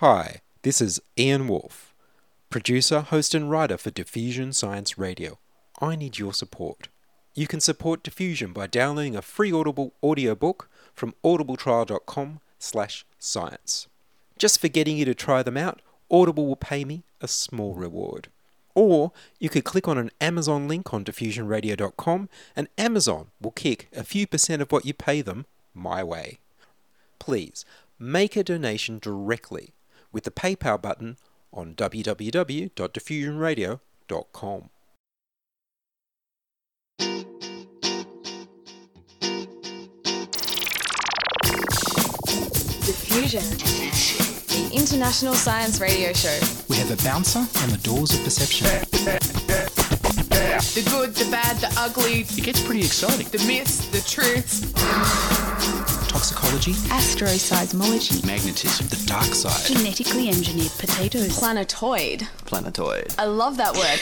Hi, this is Ian Wolfe, producer, host, and writer for Diffusion Science Radio. I need your support. You can support Diffusion by downloading a free Audible audiobook from audibletrial.com slash science. Just for getting you to try them out, Audible will pay me a small reward. Or you could click on an Amazon link on diffusionradio.com and Amazon will kick a few percent of what you pay them my way. Please make a donation directly with the PayPal button on www.diffusionradio.com. Diffusion. The international science radio show. We have a bouncer on the doors of perception. The good, the bad, the ugly, It gets pretty exciting. the myths, the truths. Toxicology, Astroseismology. magnetism, the dark side. Genetically engineered potatoes. Planetoid. Planetoid. I love that word.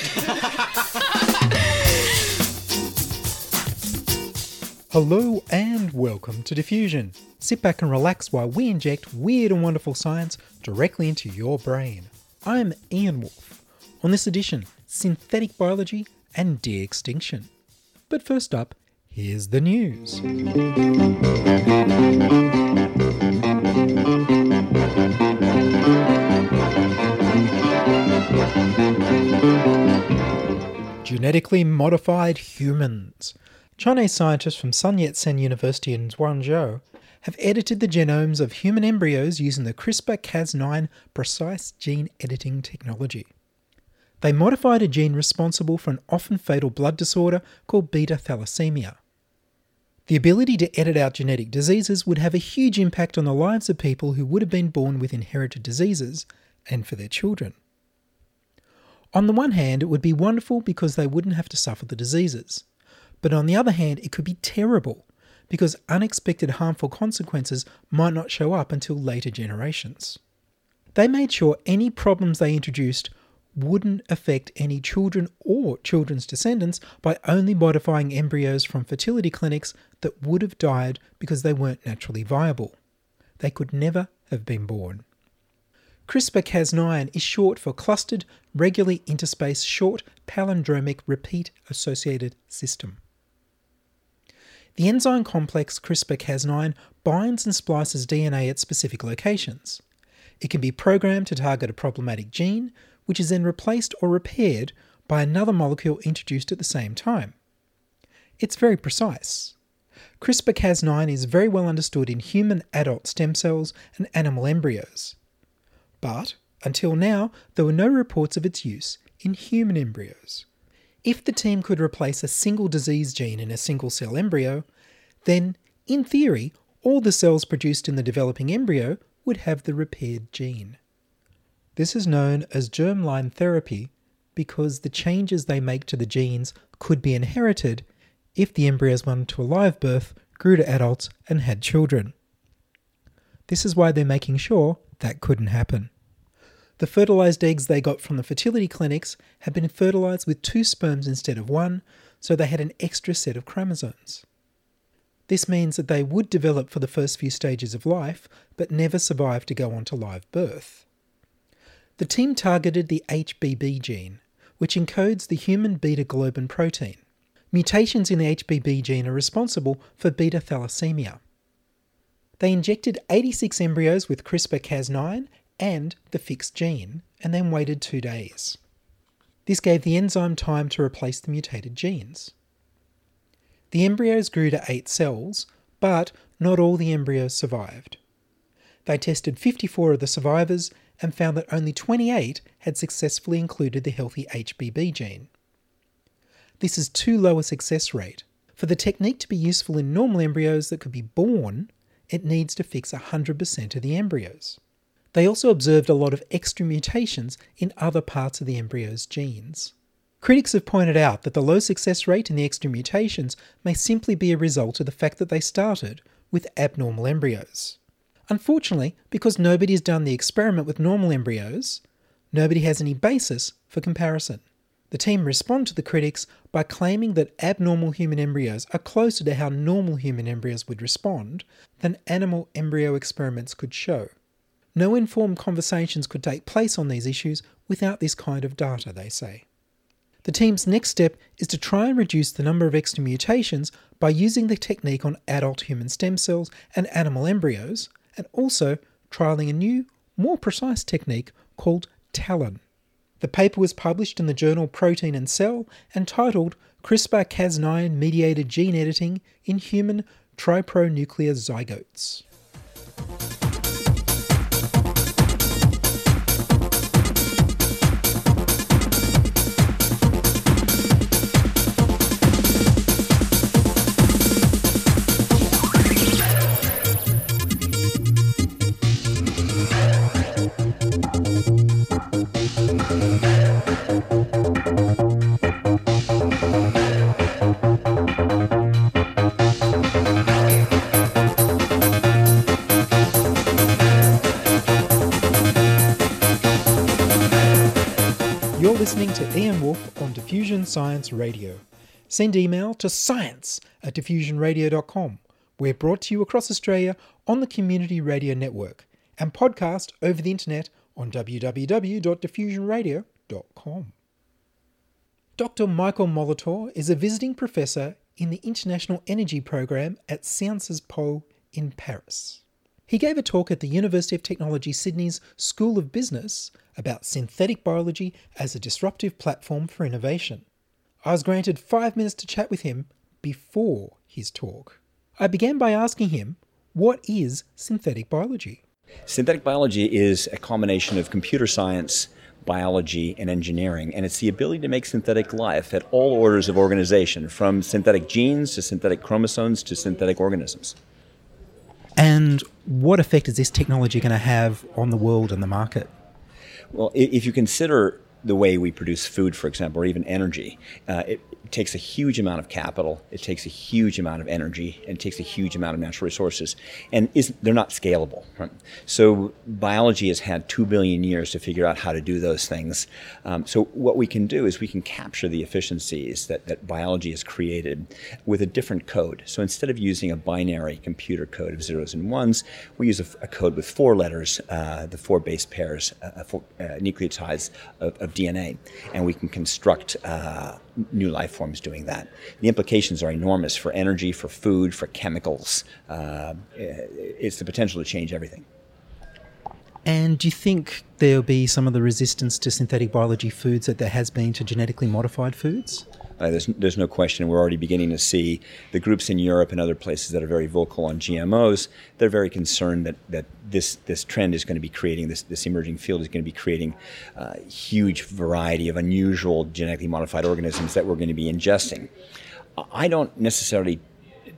Hello and welcome to Diffusion. Sit back and relax while we inject weird and wonderful science directly into your brain. I'm Ian Wolfe. On this edition, synthetic biology and de extinction. But first up, here's the news. Genetically modified humans. Chinese scientists from Sun Yat sen University in Guangzhou have edited the genomes of human embryos using the CRISPR Cas9 precise gene editing technology. They modified a gene responsible for an often fatal blood disorder called beta thalassemia. The ability to edit out genetic diseases would have a huge impact on the lives of people who would have been born with inherited diseases and for their children. On the one hand, it would be wonderful because they wouldn't have to suffer the diseases. But on the other hand, it could be terrible because unexpected harmful consequences might not show up until later generations. They made sure any problems they introduced wouldn't affect any children or children's descendants by only modifying embryos from fertility clinics that would have died because they weren't naturally viable. They could never have been born. CRISPR Cas9 is short for Clustered Regularly Interspaced Short Palindromic Repeat Associated System. The enzyme complex CRISPR Cas9 binds and splices DNA at specific locations. It can be programmed to target a problematic gene, which is then replaced or repaired by another molecule introduced at the same time. It's very precise. CRISPR Cas9 is very well understood in human adult stem cells and animal embryos. But, until now, there were no reports of its use in human embryos. If the team could replace a single disease gene in a single cell embryo, then, in theory, all the cells produced in the developing embryo would have the repaired gene. This is known as germline therapy because the changes they make to the genes could be inherited if the embryos went to a live birth, grew to adults, and had children. This is why they're making sure that couldn't happen. The fertilized eggs they got from the fertility clinics had been fertilized with two sperms instead of one, so they had an extra set of chromosomes. This means that they would develop for the first few stages of life, but never survive to go on to live birth. The team targeted the HBB gene, which encodes the human beta globin protein. Mutations in the HBB gene are responsible for beta thalassemia. They injected 86 embryos with CRISPR Cas9 and the fixed gene, and then waited two days. This gave the enzyme time to replace the mutated genes. The embryos grew to eight cells, but not all the embryos survived. They tested 54 of the survivors and found that only 28 had successfully included the healthy HBB gene. This is too low a success rate. For the technique to be useful in normal embryos that could be born, it needs to fix 100% of the embryos. They also observed a lot of extra mutations in other parts of the embryo's genes. Critics have pointed out that the low success rate in the extra mutations may simply be a result of the fact that they started with abnormal embryos. Unfortunately, because nobody has done the experiment with normal embryos, nobody has any basis for comparison. The team respond to the critics by claiming that abnormal human embryos are closer to how normal human embryos would respond than animal embryo experiments could show. No informed conversations could take place on these issues without this kind of data, they say. The team's next step is to try and reduce the number of extra mutations by using the technique on adult human stem cells and animal embryos, and also trialling a new, more precise technique called TALEN. The paper was published in the journal Protein and Cell and titled CRISPR Cas9 mediated gene editing in human tripronuclear zygotes. You're listening to Ian Wolfe on Diffusion Science Radio. Send email to science at diffusionradio.com. We're brought to you across Australia on the Community Radio Network and podcast over the internet on www.diffusionradio.com. Dr. Michael Molitor is a visiting professor in the International Energy Program at Sciences Po in Paris. He gave a talk at the University of Technology Sydney's School of Business about synthetic biology as a disruptive platform for innovation. I was granted five minutes to chat with him before his talk. I began by asking him, what is synthetic biology? Synthetic biology is a combination of computer science, biology, and engineering, and it's the ability to make synthetic life at all orders of organization, from synthetic genes to synthetic chromosomes to synthetic organisms. And what effect is this technology going to have on the world and the market? Well, if you consider the way we produce food, for example, or even energy, uh, it takes a huge amount of capital, it takes a huge amount of energy, and it takes a huge amount of natural resources, and is, they're not scalable. Right? So biology has had two billion years to figure out how to do those things. Um, so what we can do is we can capture the efficiencies that, that biology has created with a different code. So instead of using a binary computer code of zeros and ones, we use a, a code with four letters, uh, the four base pairs, uh, four, uh, nucleotides of, of DNA, and we can construct uh, new life forms doing that. The implications are enormous for energy, for food, for chemicals. Uh, it's the potential to change everything. And do you think there'll be some of the resistance to synthetic biology foods that there has been to genetically modified foods? Uh, there's, there's no question. We're already beginning to see the groups in Europe and other places that are very vocal on GMOs. They're very concerned that, that this, this trend is going to be creating, this, this emerging field is going to be creating a huge variety of unusual genetically modified organisms that we're going to be ingesting. I don't necessarily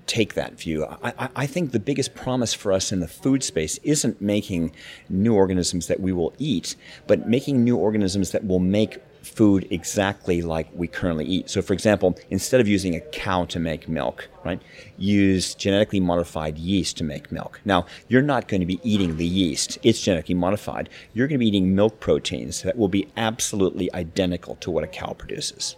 take that view. I, I, think the biggest promise for us in the food space isn't making new organisms that we will eat, but making new organisms that will make food exactly like we currently eat. So, for example, instead of using a cow to make milk, right, use genetically modified yeast to make milk. Now, you're not going to be eating the yeast, it's genetically modified. You're going to be eating milk proteins that will be absolutely identical to what a cow produces.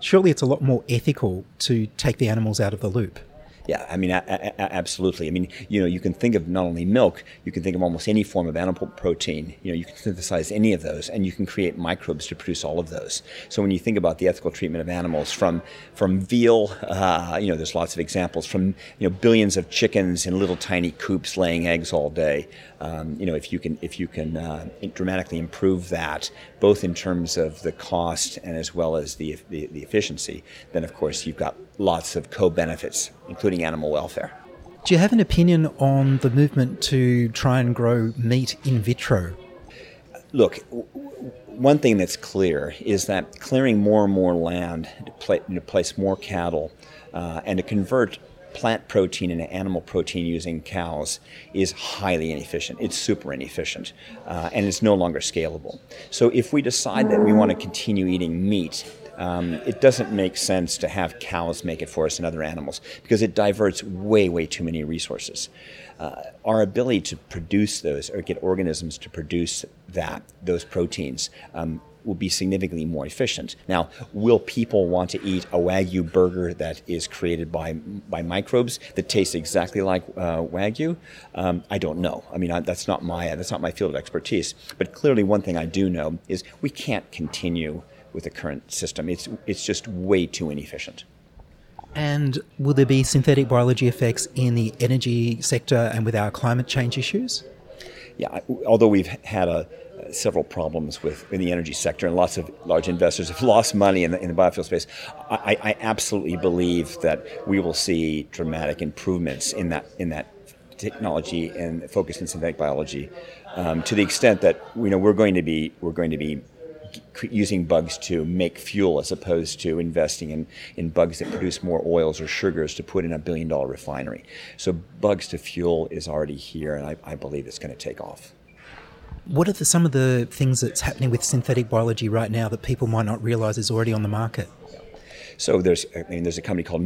Surely it's a lot more ethical to take the animals out of the loop. Yeah, I mean, a- a- absolutely. I mean, you know, you can think of not only milk, you can think of almost any form of animal protein. You know, you can synthesize any of those, and you can create microbes to produce all of those. So when you think about the ethical treatment of animals, from from veal, uh, you know, there's lots of examples from you know billions of chickens in little tiny coops laying eggs all day. Um, you know, if you can if you can uh, dramatically improve that, both in terms of the cost and as well as the, the, the efficiency, then of course you've got lots of co-benefits, including animal welfare. Do you have an opinion on the movement to try and grow meat in vitro? Look, one thing that's clear is that clearing more and more land to, pla- to place more cattle uh, and to convert plant protein into animal protein using cows is highly inefficient. It's super inefficient, uh, and it's no longer scalable. So if we decide that we want to continue eating meat, um, it doesn't make sense to have cows make it for us and other animals because it diverts way, way too many resources. Uh, our ability to produce those or get organisms to produce that, those proteins, um, will be significantly more efficient. Now, will people want to eat a wagyu burger that is created by by microbes that tastes exactly like uh, wagyu? Um, I don't know. I mean, I, that's not my that's not my field of expertise. But clearly, one thing I do know is we can't continue with the current system. It's it's just way too inefficient. And will there be synthetic biology effects in the energy sector and with our climate change issues? Yeah, although we've had a, several problems with in the energy sector, and lots of large investors have lost money in the, in the biofuel space. I, I absolutely believe that we will see dramatic improvements in that in that technology and focus in synthetic biology, um, to the extent that you know we're going to be we're going to be using bugs to make fuel as opposed to investing in, in bugs that produce more oils or sugars to put in a billion dollar refinery. So bugs to fuel is already here, and I, I believe it's going to take off. What are the, some of the things that's happening with synthetic biology right now that people might not realize is already on the market? So there's, I mean, there's a company called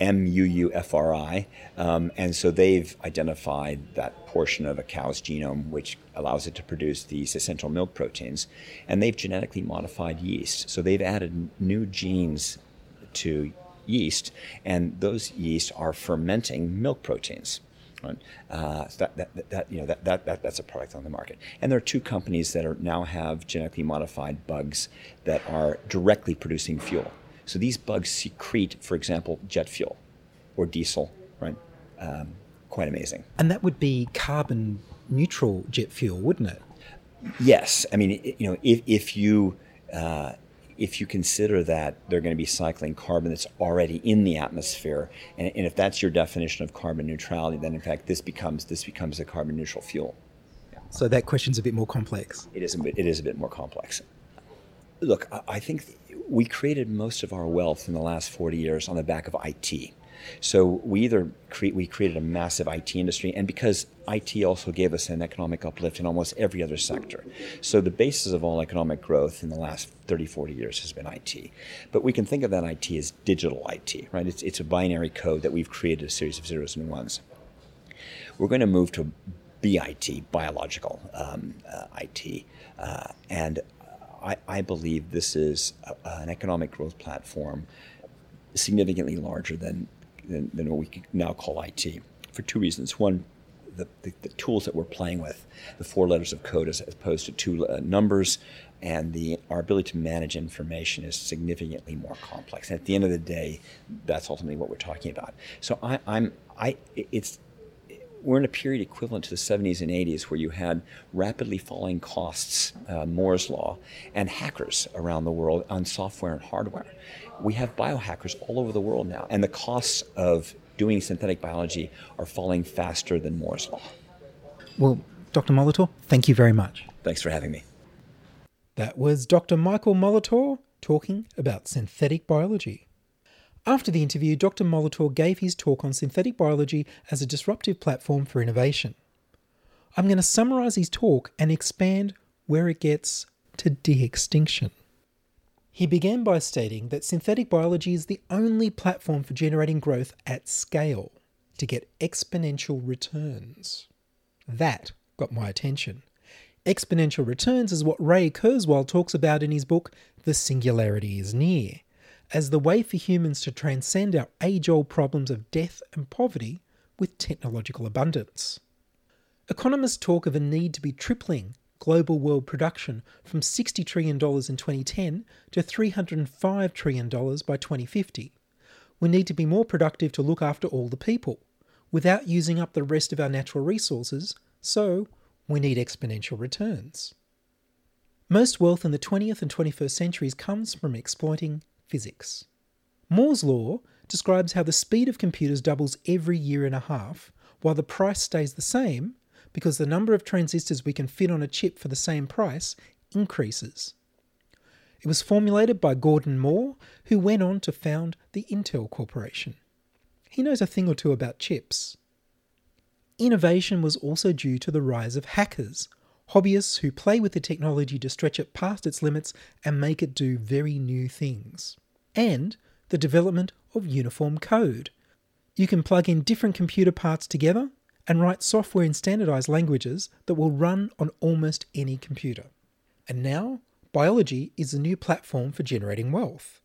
Muufri, M-U-U-F-R-I, um, and so they've identified that portion of a cow's genome which allows it to produce these essential milk proteins, and they've genetically modified yeast. So they've added new genes to yeast, and those yeast are fermenting milk proteins. Right? Uh, so that, that, that, you know, that, that, that, that's a product on the market. And there are two companies that are now have genetically modified bugs that are directly producing fuel. So these bugs secrete, for example, jet fuel or diesel, right? Um, quite amazing. And that would be carbon neutral jet fuel, wouldn't it? Yes, I mean, you know, if, if you uh, if you consider that they're going to be cycling carbon that's already in the atmosphere, and, and if that's your definition of carbon neutrality, then in fact this becomes this becomes a carbon neutral fuel. So that question's a bit more complex. It is a bit, it is a bit more complex. Look, I, I think we created most of our wealth in the last 40 years on the back of IT. So we either cre- we created a massive IT industry, and because IT also gave us an economic uplift in almost every other sector. So the basis of all economic growth in the last 30, 40 years has been IT. But we can think of that IT as digital IT, right? It's, it's a binary code that we've created a series of zeros and ones. We're going to move to BIT, biological um, uh, IT, uh, and I, I believe this is a, an economic growth platform significantly larger than, than, than what we now call IT for two reasons. One, the, the, the tools that we're playing with, the four letters of code as opposed to two uh, numbers, and the, our ability to manage information is significantly more complex. And at the end of the day, that's ultimately what we're talking about. So I, I'm, I, it's, we're in a period equivalent to the 70s and 80s where you had rapidly falling costs, uh, Moore's Law, and hackers around the world on software and hardware. We have biohackers all over the world now, and the costs of doing synthetic biology are falling faster than Moore's Law. Well, Dr. Molitor, thank you very much. Thanks for having me. That was Dr. Michael Molitor talking about synthetic biology. After the interview, Dr. Molitor gave his talk on synthetic biology as a disruptive platform for innovation. I'm going to summarize his talk and expand where it gets to de extinction. He began by stating that synthetic biology is the only platform for generating growth at scale to get exponential returns. That got my attention. Exponential returns is what Ray Kurzweil talks about in his book, The Singularity is Near, as the way for humans to transcend our age old problems of death and poverty with technological abundance. Economists talk of a need to be tripling global world production from $60 trillion in 2010 to $305 trillion by 2050. We need to be more productive to look after all the people without using up the rest of our natural resources, so we need exponential returns. Most wealth in the 20th and 21st centuries comes from exploiting physics. Moore's law describes how the speed of computers doubles every year and a half, while the price stays the same because the number of transistors we can fit on a chip for the same price increases. It was formulated by Gordon Moore, who went on to found the Intel Corporation. He knows a thing or two about chips. Innovation was also due to the rise of hackers, hobbyists who play with the technology to stretch it past its limits and make it do very new things. And the development of uniform code. You can plug in different computer parts together and write software in standardized languages that will run on almost any computer. And now, biology is the new platform for generating wealth.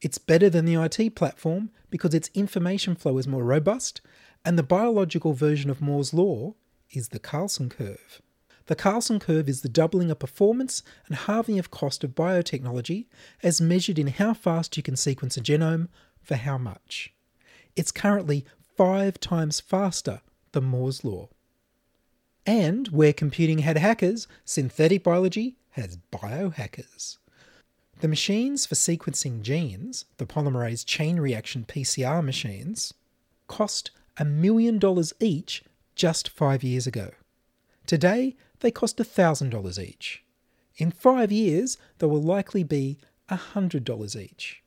It's better than the IT platform because its information flow is more robust, and the biological version of Moore's Law is the Carlson curve. The Carlson curve is the doubling of performance and halving of cost of biotechnology as measured in how fast you can sequence a genome for how much. It's currently five times faster than Moore's Law. And where computing had hackers, synthetic biology has biohackers. The machines for sequencing genes, the polymerase chain reaction PCR machines, cost a million dollars each just five years ago. Today, they cost $1,000 each. In five years, they will likely be $100 each.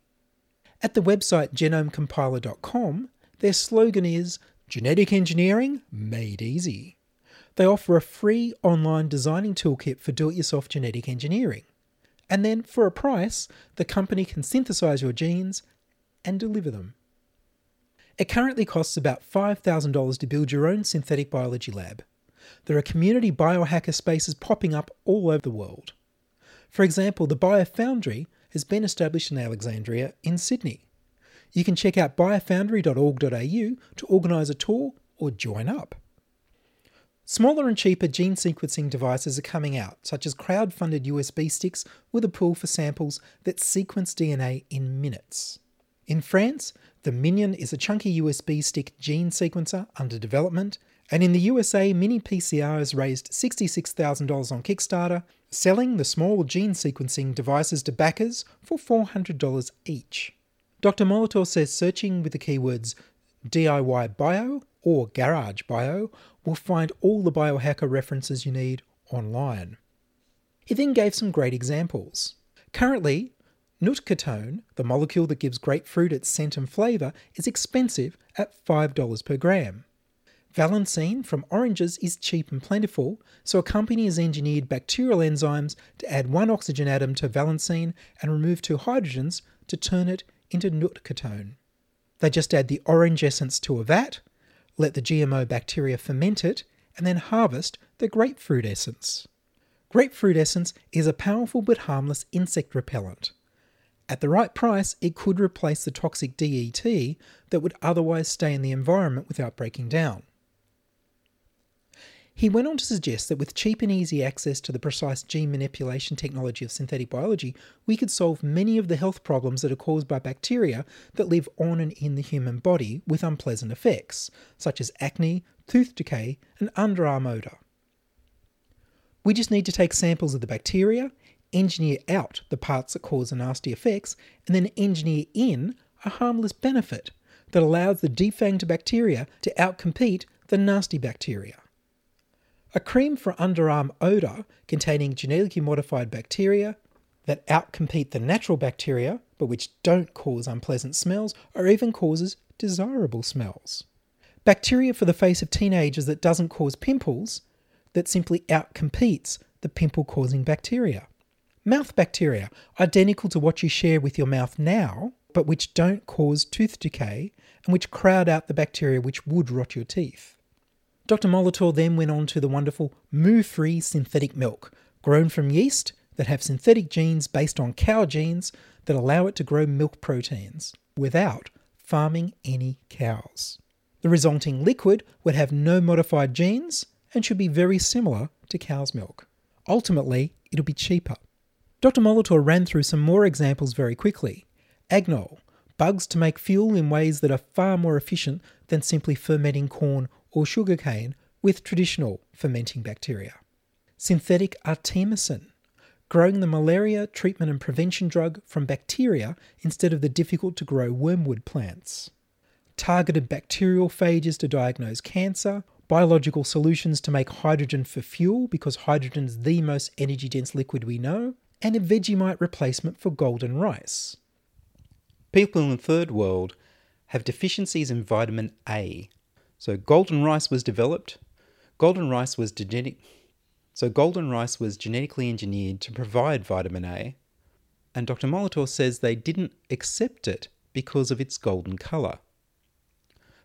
At the website genomecompiler.com, their slogan is Genetic Engineering Made Easy. They offer a free online designing toolkit for do it yourself genetic engineering. And then, for a price, the company can synthesize your genes and deliver them. It currently costs about $5,000 to build your own synthetic biology lab. There are community biohacker spaces popping up all over the world. For example, the BioFoundry has been established in Alexandria in Sydney. You can check out biofoundry.org.au to organise a tour or join up. Smaller and cheaper gene sequencing devices are coming out, such as crowd funded USB sticks with a pool for samples that sequence DNA in minutes. In France, the MinION is a chunky USB stick gene sequencer under development, and in the USA, Mini PCR has raised $66,000 on Kickstarter, selling the small gene sequencing devices to backers for $400 each. Dr. Molitor says searching with the keywords DIY bio or garage bio will find all the biohacker references you need online. He then gave some great examples. Currently, Nootkatone, the molecule that gives grapefruit its scent and flavour, is expensive at $5 per gram. Valencene from oranges is cheap and plentiful, so a company has engineered bacterial enzymes to add one oxygen atom to valencene and remove two hydrogens to turn it into nootkatone. They just add the orange essence to a vat, let the GMO bacteria ferment it, and then harvest the grapefruit essence. Grapefruit essence is a powerful but harmless insect repellent. At the right price, it could replace the toxic DEET that would otherwise stay in the environment without breaking down. He went on to suggest that with cheap and easy access to the precise gene manipulation technology of synthetic biology, we could solve many of the health problems that are caused by bacteria that live on and in the human body with unpleasant effects, such as acne, tooth decay, and underarm odour. We just need to take samples of the bacteria, engineer out the parts that cause the nasty effects, and then engineer in a harmless benefit that allows the defanged bacteria to outcompete the nasty bacteria. A cream for underarm odour containing genetically modified bacteria that outcompete the natural bacteria but which don't cause unpleasant smells or even causes desirable smells. Bacteria for the face of teenagers that doesn't cause pimples that simply outcompetes the pimple causing bacteria. Mouth bacteria, identical to what you share with your mouth now, but which don't cause tooth decay and which crowd out the bacteria which would rot your teeth. Dr. Molitor then went on to the wonderful Muufri synthetic milk, grown from yeast that have synthetic genes based on cow genes that allow it to grow milk proteins without farming any cows. The resulting liquid would have no modified genes and should be very similar to cow's milk. Ultimately, it'll be cheaper. Dr. Molitor ran through some more examples very quickly. Agnol, bugs to make fuel in ways that are far more efficient than simply fermenting corn or sugarcane with traditional fermenting bacteria. Synthetic artemisinin, growing the malaria treatment and prevention drug from bacteria instead of the difficult to grow wormwood plants. Targeted bacterial phages to diagnose cancer, biological solutions to make hydrogen for fuel because hydrogen is the most energy dense liquid we know, and a Vegemite replacement for golden rice. People in the third world have deficiencies in vitamin A, so golden rice was developed. Golden rice was. So golden rice was genetically engineered to provide vitamin A, and Dr. Molitor says they didn't accept it because of its golden colour.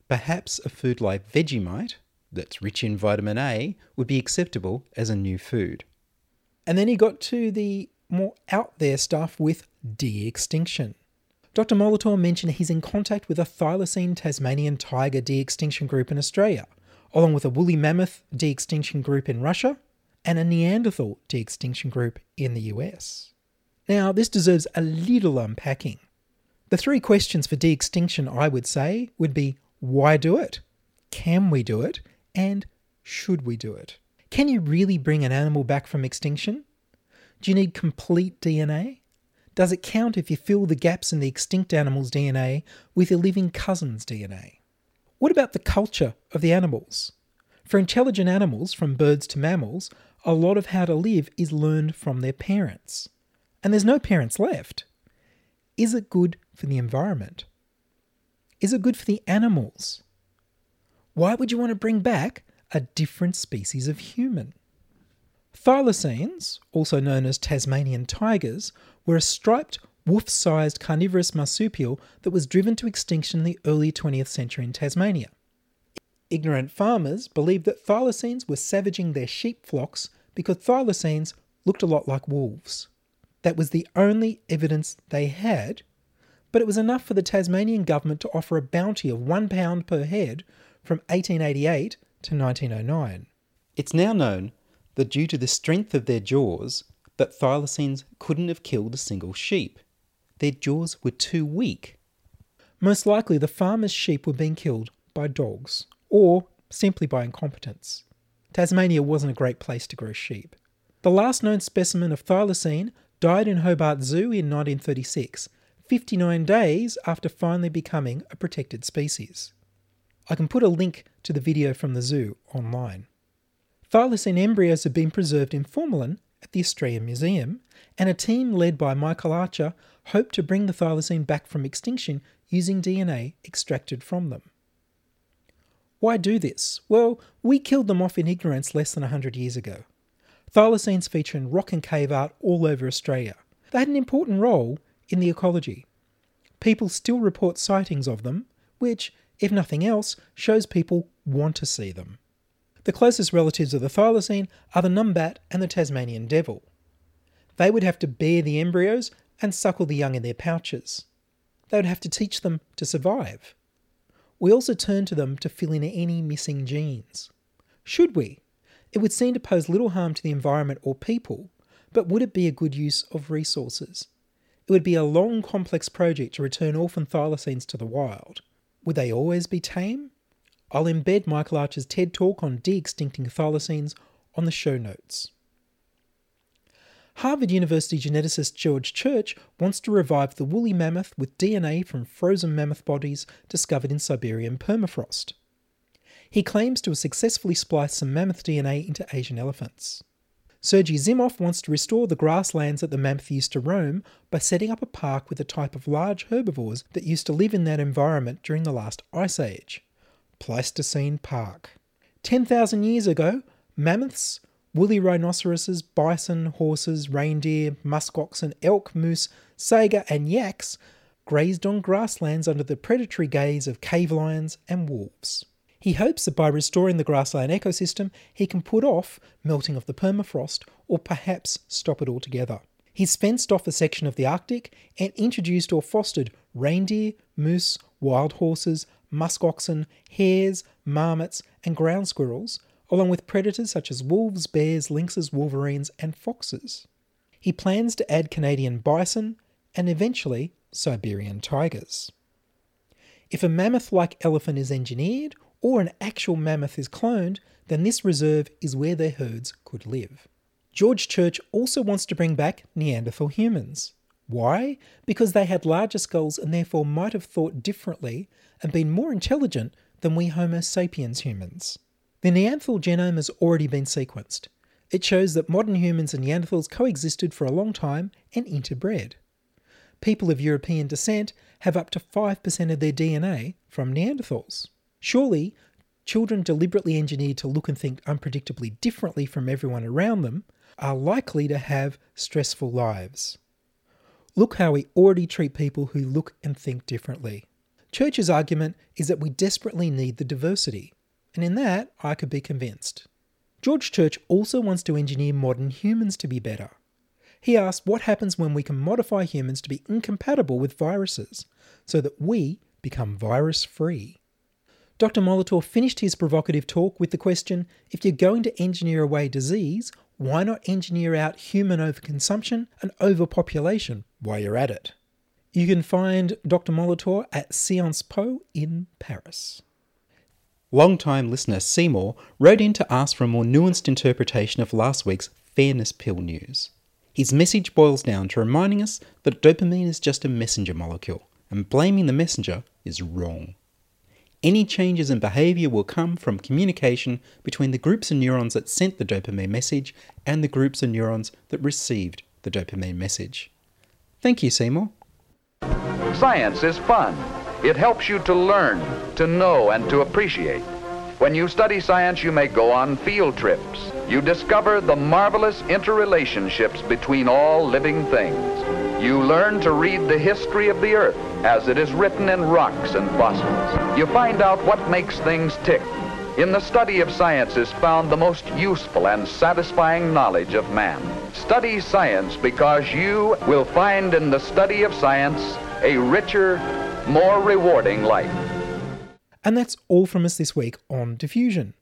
Perhaps a food like Vegemite, that's rich in vitamin A, would be acceptable as a new food. And then he got to the more out there stuff with de extinction. Dr. Molitor mentioned he's in contact with a thylacine Tasmanian tiger de extinction group in Australia, along with a woolly mammoth de extinction group in Russia and a Neanderthal de extinction group in the US. Now, this deserves a little unpacking. The three questions for de extinction, I would say, would be why do it? Can we do it? And should we do it? Can you really bring an animal back from extinction? Do you need complete DNA? Does it count if you fill the gaps in the extinct animal's DNA with your living cousin's DNA? What about the culture of the animals? For intelligent animals, from birds to mammals, a lot of how to live is learned from their parents. And there's no parents left. Is it good for the environment? Is it good for the animals? Why would you want to bring back a different species of human? Thylacines, also known as Tasmanian tigers, were a striped, wolf sized carnivorous marsupial that was driven to extinction in the early 20th century in Tasmania. Ignorant farmers believed that thylacines were savaging their sheep flocks because thylacines looked a lot like wolves. That was the only evidence they had, but it was enough for the Tasmanian government to offer a bounty of £1 per head from 1888 to 1909. It's now known that due to the strength of their jaws, that thylacines couldn't have killed a single sheep. Their jaws were too weak. Most likely, the farmer's sheep were being killed by dogs, or simply by incompetence. Tasmania wasn't a great place to grow sheep. The last known specimen of thylacine died in Hobart Zoo in 1936, 59 days after finally becoming a protected species. I can put a link to the video from the zoo online. Thylacine embryos have been preserved in formalin at the Australian Museum, and a team led by Michael Archer hope to bring the thylacine back from extinction using DNA extracted from them. Why do this? Well, we killed them off in ignorance less than 100 years ago. Thylacines feature in rock and cave art all over Australia. They had an important role in the ecology. People still report sightings of them, which, if nothing else, shows people want to see them. The closest relatives of the thylacine are the numbat and the Tasmanian devil. They would have to bear the embryos and suckle the young in their pouches. They would have to teach them to survive. We also turn to them to fill in any missing genes. Should we? It would seem to pose little harm to the environment or people, but would it be a good use of resources? It would be a long, complex project to return orphan thylacines to the wild. Would they always be tame? I'll embed Michael Archer's TED talk on de extincting thylacines on the show notes. Harvard University geneticist George Church wants to revive the woolly mammoth with DNA from frozen mammoth bodies discovered in Siberian permafrost. He claims to have successfully spliced some mammoth DNA into Asian elephants. Sergei Zimov wants to restore the grasslands that the mammoth used to roam by setting up a park with a type of large herbivores that used to live in that environment during the last ice age. Pleistocene Park. 10,000 years ago, mammoths, woolly rhinoceroses, bison, horses, reindeer, muskoxen, elk, moose, saiga, and yaks grazed on grasslands under the predatory gaze of cave lions and wolves. He hopes that by restoring the grassland ecosystem, he can put off melting of the permafrost or perhaps stop it altogether. He's fenced off a section of the Arctic and introduced or fostered reindeer, moose, wild horses, muskoxen, hares, marmots, and ground squirrels, along with predators such as wolves, bears, lynxes, wolverines, and foxes. He plans to add Canadian bison and eventually Siberian tigers. If a mammoth like elephant is engineered or an actual mammoth is cloned, then this reserve is where their herds could live. George Church also wants to bring back Neanderthal humans. Why? Because they had larger skulls and therefore might have thought differently and been more intelligent than we Homo sapiens humans. The Neanderthal genome has already been sequenced. It shows that modern humans and Neanderthals coexisted for a long time and interbred. People of European descent have up to 5% of their DNA from Neanderthals. Surely, children deliberately engineered to look and think unpredictably differently from everyone around them are likely to have stressful lives. Look how we already treat people who look and think differently. Church's argument is that we desperately need the diversity, and in that I could be convinced. George Church also wants to engineer modern humans to be better. He asked what happens when we can modify humans to be incompatible with viruses so that we become virus free. Dr. Molitor finished his provocative talk with the question if you're going to engineer away disease, why not engineer out human overconsumption and overpopulation while you're at it? You can find Dr. Molitor at Sciences Po in Paris. Long-time listener Seymour wrote in to ask for a more nuanced interpretation of last week's fairness pill news. His message boils down to reminding us that dopamine is just a messenger molecule, and blaming the messenger is wrong. Any changes in behaviour will come from communication between the groups of neurons that sent the dopamine message and the groups of neurons that received the dopamine message. Thank you, Seymour. Science is fun. It helps you to learn, to know, and to appreciate. When you study science, you may go on field trips. You discover the marvelous interrelationships between all living things. You learn to read the history of the earth as it is written in rocks and fossils. You find out what makes things tick. In the study of science is found the most useful and satisfying knowledge of man. Study science because you will find in the study of science a richer, more rewarding life. And that's all from us this week on Diffusion.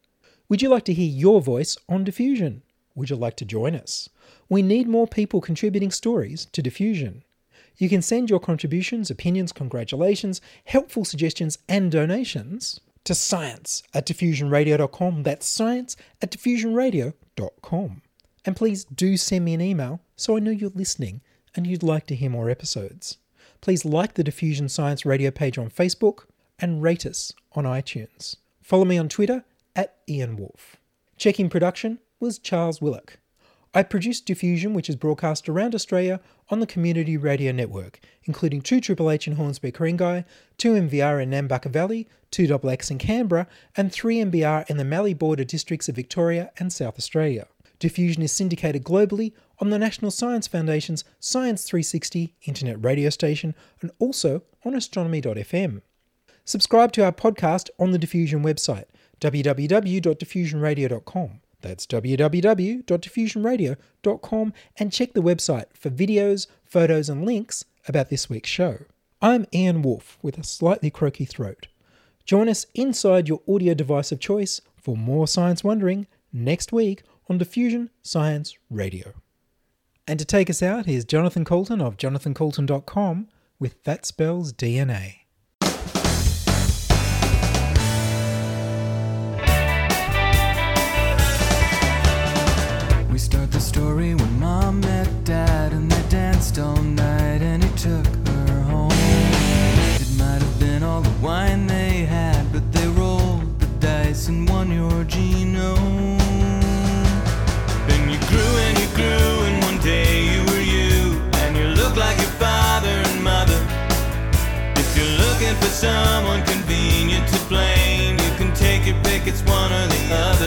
Would you like to hear your voice on Diffusion? Would you like to join us? We need more people contributing stories to Diffusion. You can send your contributions, opinions, congratulations, helpful suggestions, and donations to science at diffusionradio.com. That's science at diffusionradio.com. And please do send me an email so I know you're listening and you'd like to hear more episodes. Please like the Diffusion Science Radio page on Facebook and rate us on iTunes. Follow me on Twitter at Ian Wolfe. Checking production was Charles Willock. I produce Diffusion, which is broadcast around Australia on the Community Radio Network, including 2 Triple H in Hornsby Ku-ring-gai, 2 NVR in Nambucca Valley, 2 XX in Canberra, and 3 MBR in the Mallee border districts of Victoria and South Australia. Diffusion is syndicated globally on the National Science Foundation's Science 360 internet radio station and also on astronomy.fm. Subscribe to our podcast on the Diffusion website, www.diffusionradio.com. That's www.diffusionradio.com and check the website for videos, photos, and links about this week's show. I'm Ian Wolfe with a slightly croaky throat. Join us inside your audio device of choice for more science wondering next week on Diffusion Science Radio. And to take us out, here's Jonathan Coulton of jonathancoulton.com with That Spells DNA. Story when mom met dad and they danced all night and he took her home. It might have been all the wine they had, but they rolled the dice and won your genome. Then you grew and you grew, and one day you were you, and you look like your father and mother. If you're looking for someone convenient to blame, you can take your pick, it's one or the other.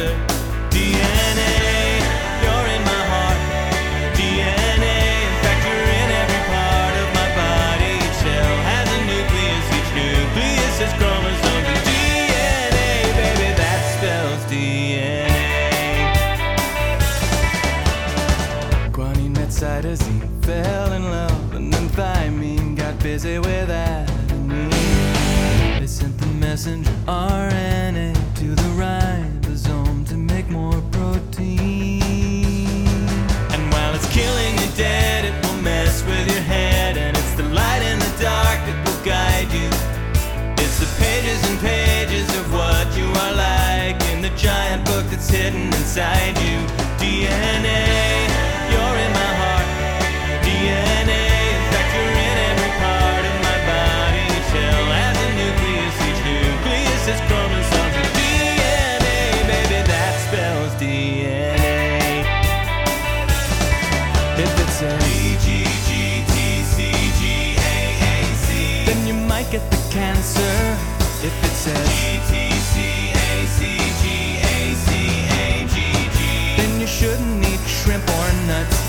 Messenger RNA to the ribosome to make more protein. And while it's killing you dead, it will mess with your head, and it's the light in the dark that will guide you. It's the pages and pages of what you are like in the giant book that's hidden inside you. DNA,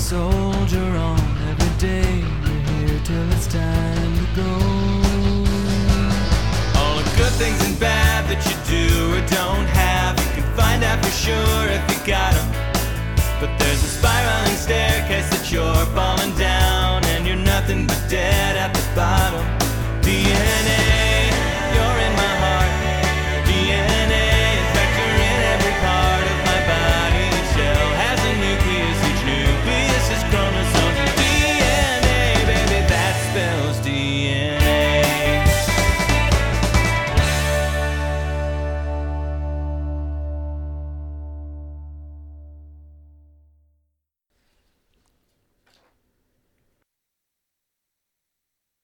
soldier on every day. you're here till it's time to go. All the good things and bad that you do or don't have, you can find out for sure if you. But there's a spiraling staircase that you're falling down, and you're nothing but dead.